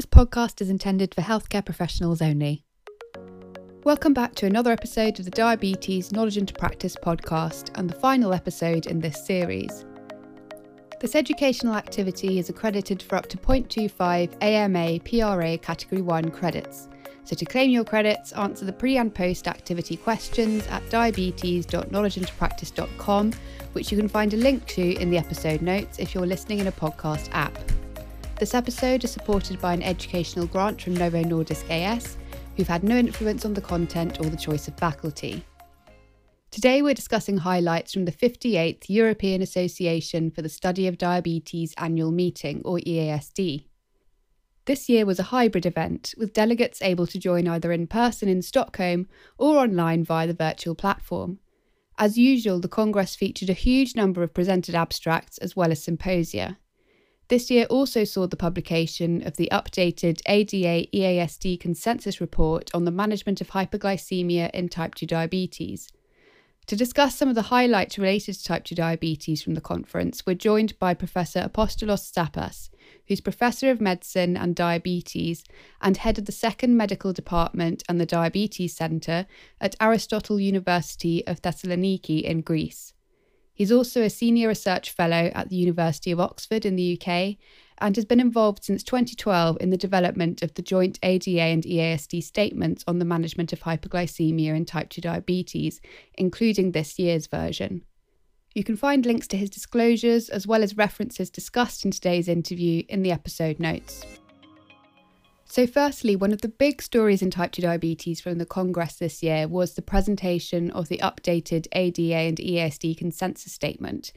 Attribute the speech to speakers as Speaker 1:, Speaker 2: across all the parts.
Speaker 1: This podcast is intended for healthcare professionals only. Welcome back to another episode of the Diabetes Knowledge into Practice podcast and the final episode in this series. This educational activity is accredited for up to 0.25 AMA PRA Category 1 credits. So to claim your credits, answer the pre and post activity questions at diabetes.knowledgeintopractice.com, which you can find a link to in the episode notes if you're listening in a podcast app. This episode is supported by an educational grant from Novo Nordisk AS, who've had no influence on the content or the choice of faculty. Today, we're discussing highlights from the 58th European Association for the Study of Diabetes annual meeting, or EASD. This year was a hybrid event, with delegates able to join either in person in Stockholm or online via the virtual platform. As usual, the Congress featured a huge number of presented abstracts as well as symposia. This year also saw the publication of the updated ADA EASD consensus report on the management of hyperglycemia in type 2 diabetes. To discuss some of the highlights related to type 2 diabetes from the conference, we're joined by Professor Apostolos Tsapas, who's Professor of Medicine and Diabetes and head of the Second Medical Department and the Diabetes Centre at Aristotle University of Thessaloniki in Greece. He's also a senior research fellow at the University of Oxford in the UK and has been involved since 2012 in the development of the joint ADA and EASD statements on the management of hyperglycemia in type 2 diabetes, including this year's version. You can find links to his disclosures as well as references discussed in today's interview in the episode notes. So, firstly, one of the big stories in type 2 diabetes from the Congress this year was the presentation of the updated ADA and EASD consensus statement.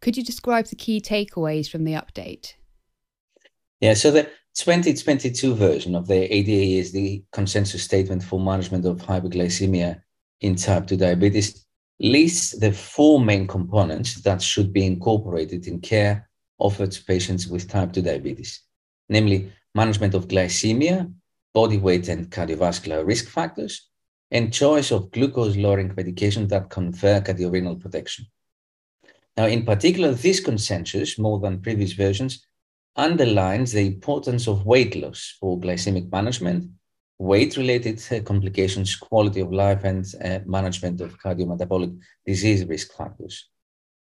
Speaker 1: Could you describe the key takeaways from the update?
Speaker 2: Yeah, so the 2022 version of the ADA is the consensus statement for management of hyperglycemia in type 2 diabetes lists the four main components that should be incorporated in care offered to patients with type 2 diabetes, namely management of glycemia, body weight and cardiovascular risk factors, and choice of glucose lowering medication that confer cardiorenal protection. Now, in particular, this consensus, more than previous versions, underlines the importance of weight loss for glycemic management, weight related uh, complications, quality of life, and uh, management of cardiometabolic disease risk factors.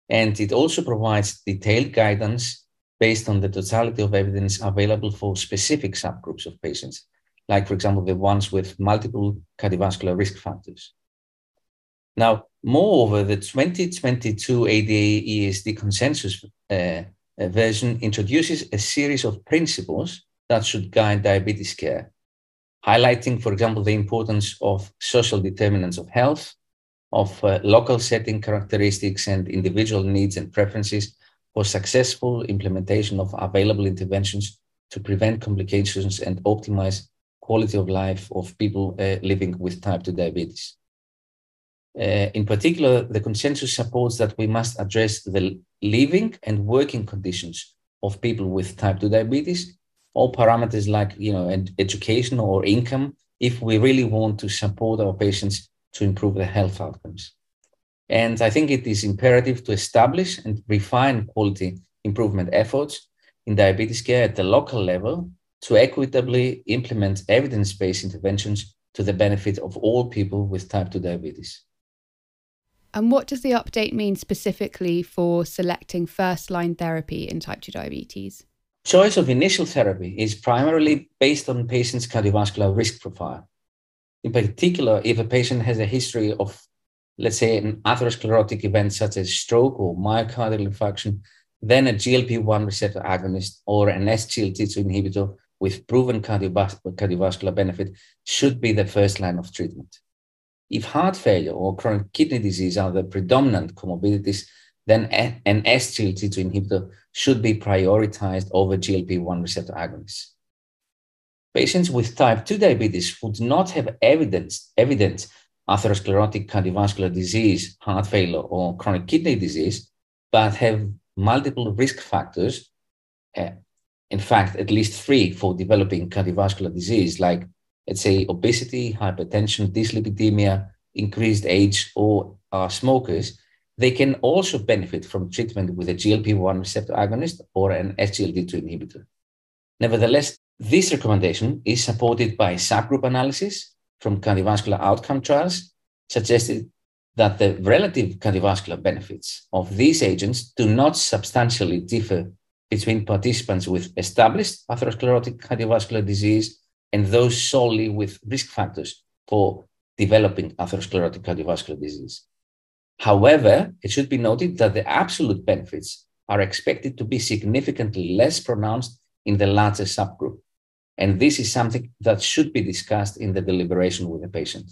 Speaker 2: And it also provides detailed guidance based on the totality of evidence available for specific subgroups of patients, like, for example, the ones with multiple cardiovascular risk factors. Now, moreover, the 2022 ADA ESD consensus uh, uh, version introduces a series of principles that should guide diabetes care, highlighting, for example, the importance of social determinants of health, of uh, local setting characteristics and individual needs and preferences, for successful implementation of available interventions to prevent complications and optimize quality of life of people uh, living with type 2 diabetes. Uh, in particular, the consensus supports that we must address the living and working conditions of people with type 2 diabetes, all parameters like you know, education or income, if we really want to support our patients to improve their health outcomes. And I think it is imperative to establish and refine quality improvement efforts in diabetes care at the local level to equitably implement evidence based interventions to the benefit of all people with type 2 diabetes.
Speaker 1: And what does the update mean specifically for selecting first line therapy in type 2 diabetes?
Speaker 2: Choice of initial therapy is primarily based on patient's cardiovascular risk profile. In particular, if a patient has a history of let's say, an atherosclerotic event such as stroke or myocardial infarction, then a GLP-1 receptor agonist or an SGLT2 inhibitor with proven cardiovascular benefit should be the first line of treatment. If heart failure or chronic kidney disease are the predominant comorbidities, then an SGLT2 inhibitor should be prioritized over GLP-1 receptor agonists. Patients with type 2 diabetes who do not have evidence, evidence atherosclerotic cardiovascular disease, heart failure, or chronic kidney disease, but have multiple risk factors. Uh, in fact, at least three for developing cardiovascular disease, like, let's say, obesity, hypertension, dyslipidemia, increased age, or are smokers. They can also benefit from treatment with a GLP 1 receptor agonist or an SGLT2 inhibitor. Nevertheless, this recommendation is supported by subgroup analysis from cardiovascular outcome trials, suggested that the relative cardiovascular benefits of these agents do not substantially differ between participants with established atherosclerotic cardiovascular disease and those solely with risk factors for developing atherosclerotic cardiovascular disease. However, it should be noted that the absolute benefits are expected to be significantly less pronounced in the larger subgroup. And this is something that should be discussed in the deliberation with the patient.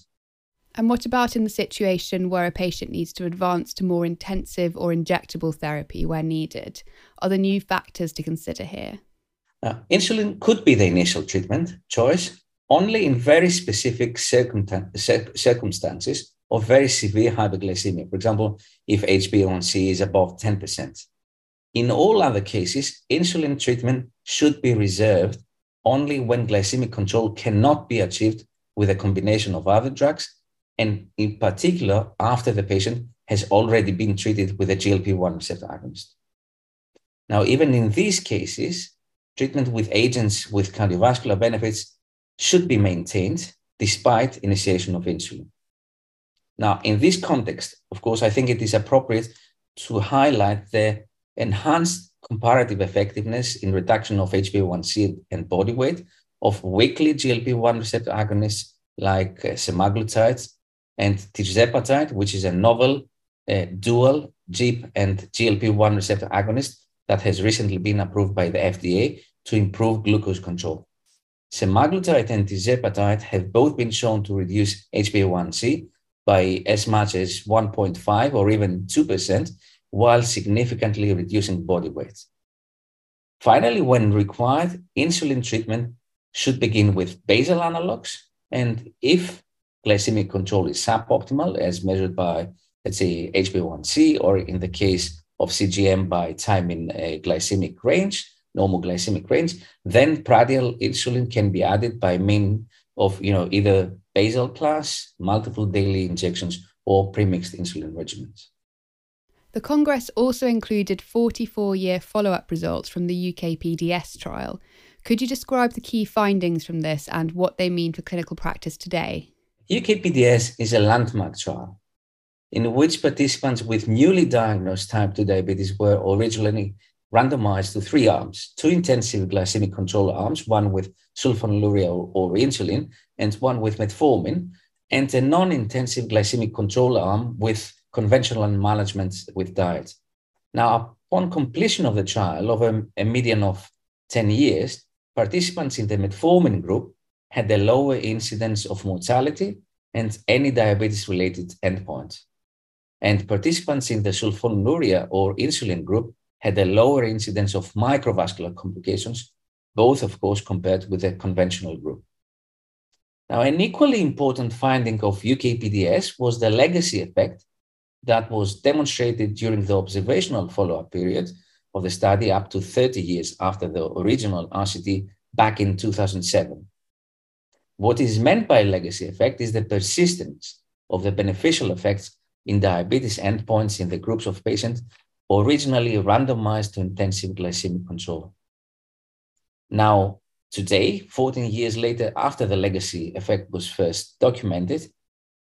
Speaker 1: And what about in the situation where a patient needs to advance to more intensive or injectable therapy where needed? Are there new factors to consider here?
Speaker 2: Uh, insulin could be the initial treatment choice only in very specific circumstances of very severe hyperglycemia. For example, if HbA1c is above 10%. In all other cases, insulin treatment should be reserved only when glycemic control cannot be achieved with a combination of other drugs and in particular after the patient has already been treated with a GLP-1 receptor agonist. Now, even in these cases, treatment with agents with cardiovascular benefits should be maintained despite initiation of insulin. Now, in this context, of course, I think it is appropriate to highlight the enhanced comparative effectiveness in reduction of HbA1c and body weight of weekly GLP-1 receptor agonists like uh, semaglutide and tirzepatide, which is a novel uh, dual GIP and GLP-1 receptor agonist that has recently been approved by the FDA to improve glucose control. Semaglutide and tirzepatide have both been shown to reduce HbA1c by as much as 1.5 or even 2%, while significantly reducing body weight. Finally, when required, insulin treatment should begin with basal analogs, and if glycemic control is suboptimal, as measured by, let's say, HbA1c, or in the case of CGM by time in a glycemic range, normal glycemic range, then prandial insulin can be added by means of, you know, either basal plus, multiple daily injections, or premixed insulin regimens.
Speaker 1: The Congress also included 44 year follow up results from the UKPDS trial. Could you describe the key findings from this and what they mean for clinical practice today?
Speaker 2: UKPDS is a landmark trial in which participants with newly diagnosed type 2 diabetes were originally randomized to three arms two intensive glycemic control arms, one with sulfonylurea or, or insulin, and one with metformin, and a non intensive glycemic control arm with conventional and management with diet. Now, upon completion of the trial over a median of 10 years, participants in the metformin group had a lower incidence of mortality and any diabetes related endpoints. And participants in the sulfonylurea or insulin group had a lower incidence of microvascular complications, both, of course, compared with the conventional group. Now, an equally important finding of UKPDS was the legacy effect that was demonstrated during the observational follow up period of the study up to 30 years after the original RCT back in 2007. What is meant by legacy effect is the persistence of the beneficial effects in diabetes endpoints in the groups of patients originally randomized to intensive glycemic control. Now, today, 14 years later, after the legacy effect was first documented,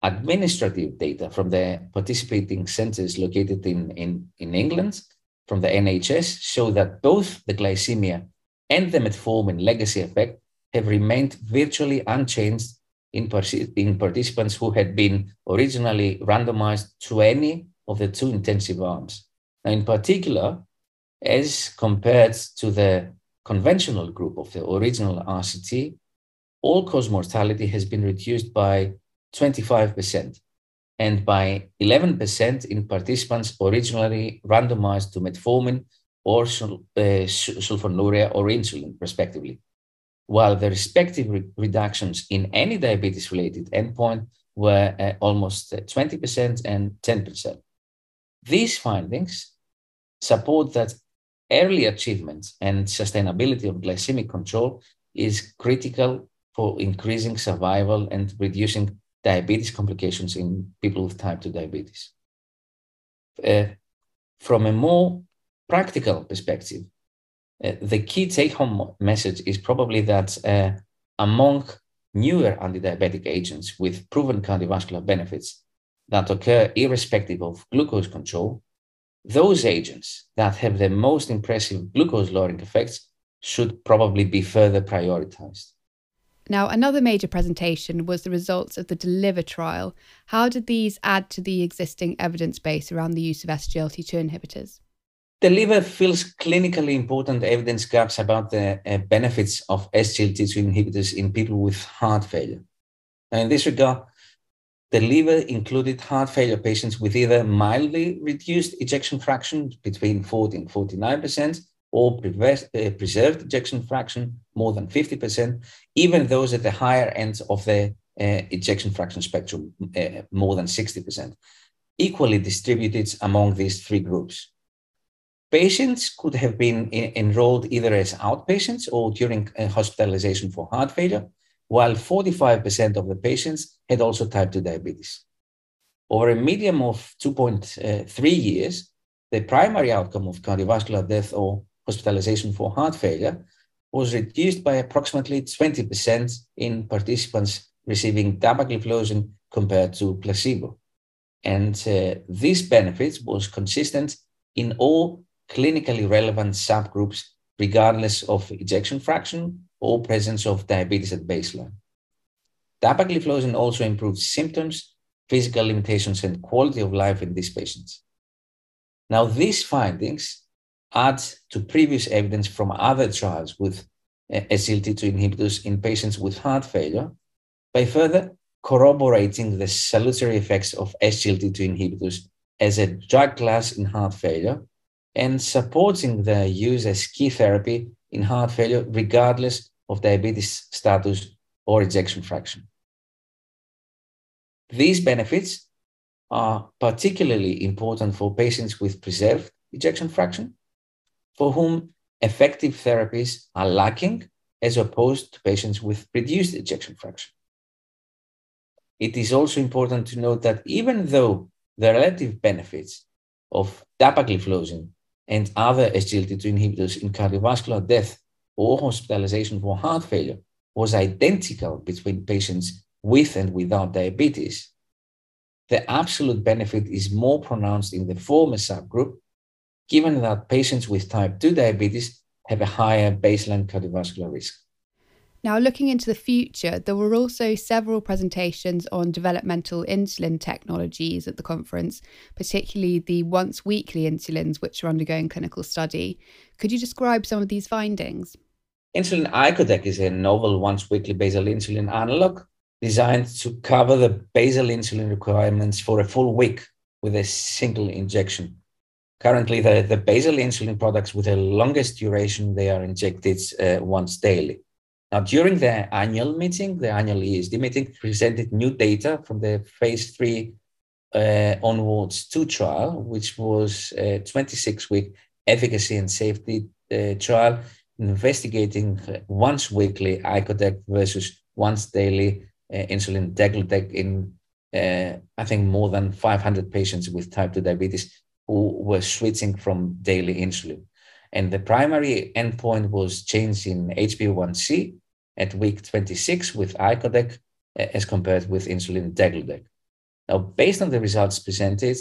Speaker 2: administrative data from the participating centers located in, in, in England from the NHS show that both the glycemia and the metformin legacy effect have remained virtually unchanged in, in participants who had been originally randomized to any of the two intensive arms. Now, in particular, as compared to the conventional group of the original RCT, all cause mortality has been reduced by 25% and by 11% in participants originally randomized to metformin or uh, sulfonylurea or insulin, respectively while the respective re- reductions in any diabetes related endpoint were uh, almost 20% and 10%. These findings support that early achievement and sustainability of glycemic control is critical for increasing survival and reducing diabetes complications in people with type 2 diabetes. Uh, from a more practical perspective, uh, the key take home message is probably that uh, among newer anti-diabetic agents with proven cardiovascular benefits that occur irrespective of glucose control, those agents that have the most impressive glucose lowering effects should probably be further prioritized.
Speaker 1: Now, another major presentation was the results of the DELIVER trial. How did these add to the existing evidence base around the use of SGLT2 inhibitors?
Speaker 2: DELIVER fills clinically important evidence gaps about the uh, benefits of SGLT2 inhibitors in people with heart failure. Now, in this regard, DELIVER included heart failure patients with either mildly reduced ejection fraction between 40 and 49%, or uh, preserved ejection fraction more than 50%, even those at the higher end of the uh, ejection fraction spectrum, uh, more than 60%, equally distributed among these three groups. Patients could have been enrolled either as outpatients or during hospitalization for heart failure, while 45% of the patients had also type 2 diabetes. Over a medium of 2.3 years, the primary outcome of cardiovascular death or hospitalization for heart failure was reduced by approximately 20% in participants receiving dapagliflozin compared to placebo. And uh, this benefit was consistent in all clinically relevant subgroups, regardless of ejection fraction or presence of diabetes at baseline. Dapagliflozin also improved symptoms, physical limitations, and quality of life in these patients. Now, these findings add to previous evidence from other trials with uh, SGLT2 inhibitors in patients with heart failure by further corroborating the salutary effects of SGLT2 inhibitors as a drug class in heart failure and supporting their use as key therapy in heart failure, regardless of diabetes status or ejection fraction. These benefits are particularly important for patients with preserved ejection fraction, for whom effective therapies are lacking as opposed to patients with reduced ejection fraction. It is also important to note that even though the relative benefits of dapagliflozin and other SGLT2 inhibitors in cardiovascular death or hospitalization for heart failure was identical between patients with and without diabetes, the absolute benefit is more pronounced in the former subgroup, given that patients with type 2 diabetes have a higher baseline cardiovascular risk.
Speaker 1: Now, looking into the future, there were also several presentations on developmental insulin technologies at the conference, particularly the once weekly insulins, which are undergoing clinical study. Could you describe some of these findings?
Speaker 2: Insulin icodec is a novel once weekly basal insulin analog designed to cover the basal insulin requirements for a full week with a single injection. Currently, the, the basal insulin products with the longest duration, they are injected uh, once daily. Now, during the annual meeting, the annual EASD meeting presented new data from the phase three uh, onwards two trial, which was a 26 week efficacy and safety uh, trial investigating once weekly icodec versus once daily uh, insulin degludec in uh, I think more than 500 patients with type 2 diabetes who were switching from daily insulin. And the primary endpoint was change in HbA1c at week 26 with icodec uh, as compared with insulin degludec. Now, based on the results presented,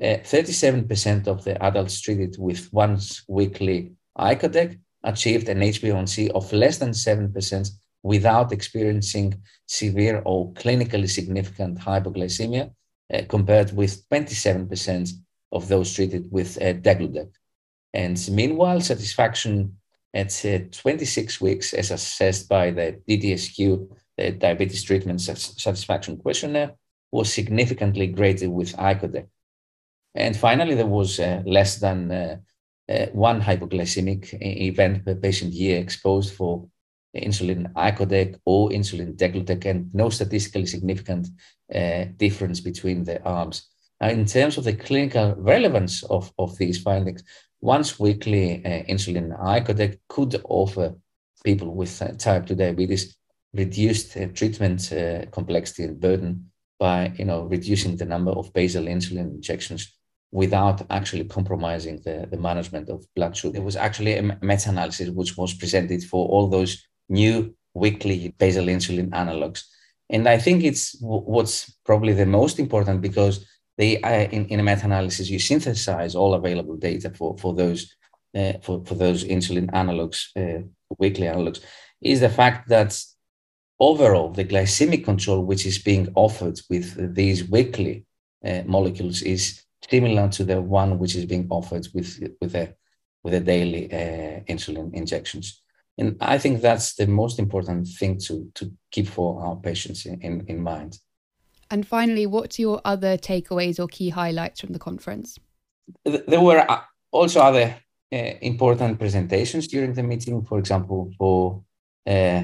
Speaker 2: uh, 37% of the adults treated with once weekly icodec achieved an HbA1c of less than 7% without experiencing severe or clinically significant hypoglycemia, uh, compared with 27% of those treated with uh, degludec. And meanwhile, satisfaction at uh, 26 weeks, as assessed by the DTSQ, the Diabetes Treatment Satisfaction Questionnaire, was significantly greater with icodec. And finally, there was uh, less than uh, uh, one hypoglycemic event per patient year exposed for insulin icodec or insulin degludec, and no statistically significant uh, difference between the arms. Now, in terms of the clinical relevance of, of these findings, once weekly uh, insulin icodec could offer people with uh, type 2 diabetes reduced uh, treatment uh, complexity and burden by you know reducing the number of basal insulin injections without actually compromising the, the management of blood sugar. There was actually a meta-analysis which was presented for all those new weekly basal insulin analogs. And I think it's what's probably the most important because they uh, in, in a meta-analysis you synthesize all available data for for those uh, for, for those insulin analogs, uh, weekly analogs, is the fact that overall the glycemic control which is being offered with these weekly uh, molecules is similar to the one which is being offered with with a with a daily uh, insulin injections. And I think that's the most important thing to to keep for our patients in, in, in mind.
Speaker 1: And finally, what's your other takeaways or key highlights from the conference?
Speaker 2: There were uh, also other uh, important presentations during the meeting, for example, for uh,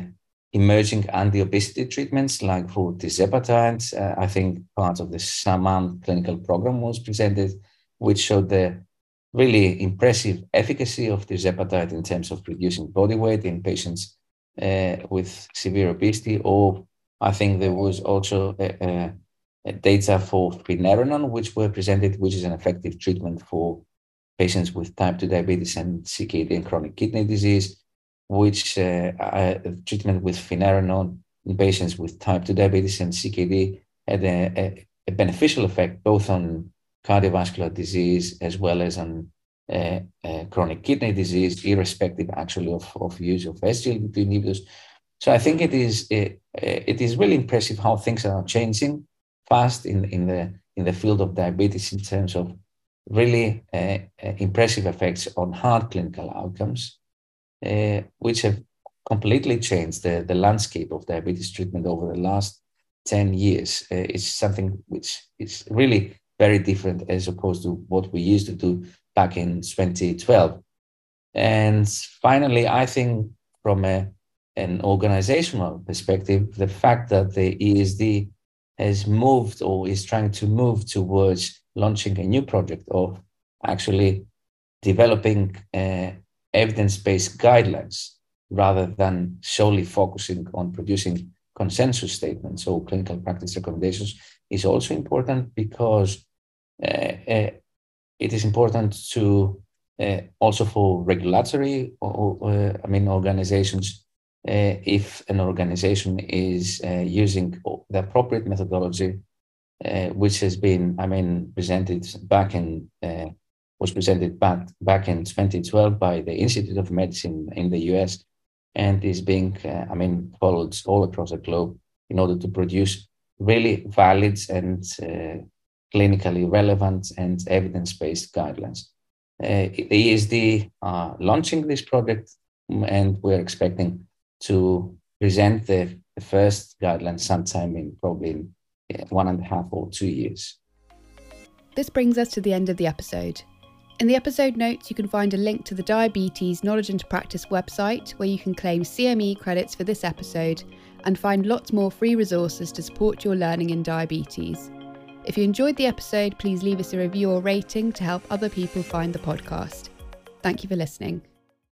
Speaker 2: emerging anti-obesity treatments like for tirzepatide. Uh, I think part of the SURMOUNT clinical program was presented, which showed the really impressive efficacy of tirzepatide in terms of reducing body weight in patients uh, with severe obesity. Or I think there was also a, a data for finerenone, which were presented, which is an effective treatment for patients with type 2 diabetes and CKD and chronic kidney disease, which uh, uh, treatment with finerenone in patients with type 2 diabetes and CKD had a, a, a beneficial effect both on cardiovascular disease as well as on uh, uh, chronic kidney disease, irrespective actually of, of use of SGLT2 inhibitors. So I think it is it, it is really impressive how things are changing fast in, in the in the field of diabetes in terms of really uh, impressive effects on hard clinical outcomes, uh, which have completely changed the, the landscape of diabetes treatment over the last 10 years. Uh, it's something which is really very different as opposed to what we used to do back in 2012. And finally, I think from a, an organizational perspective, the fact that the ESD has moved or is trying to move towards launching a new project of actually developing uh, evidence-based guidelines rather than solely focusing on producing consensus statements or clinical practice recommendations is also important because uh, uh, it is important to uh, also for regulatory or, uh, I mean organizations uh, if an organization is uh, using the appropriate methodology uh, which has been, I mean, presented back in uh, was presented back back in 2012 by the Institute of Medicine in the US, and is being, uh, I mean, followed all across the globe in order to produce really valid and uh, clinically relevant and evidence-based guidelines. Uh, the ESD are launching this project, and we're expecting to present the, the first guidelines sometime in probably one and a half or two years.
Speaker 1: This brings us to the end of the episode. In the episode notes, you can find a link to the Diabetes Knowledge and Practice website where you can claim CME credits for this episode and find lots more free resources to support your learning in diabetes. If you enjoyed the episode, please leave us a review or rating to help other people find the podcast. Thank you for listening.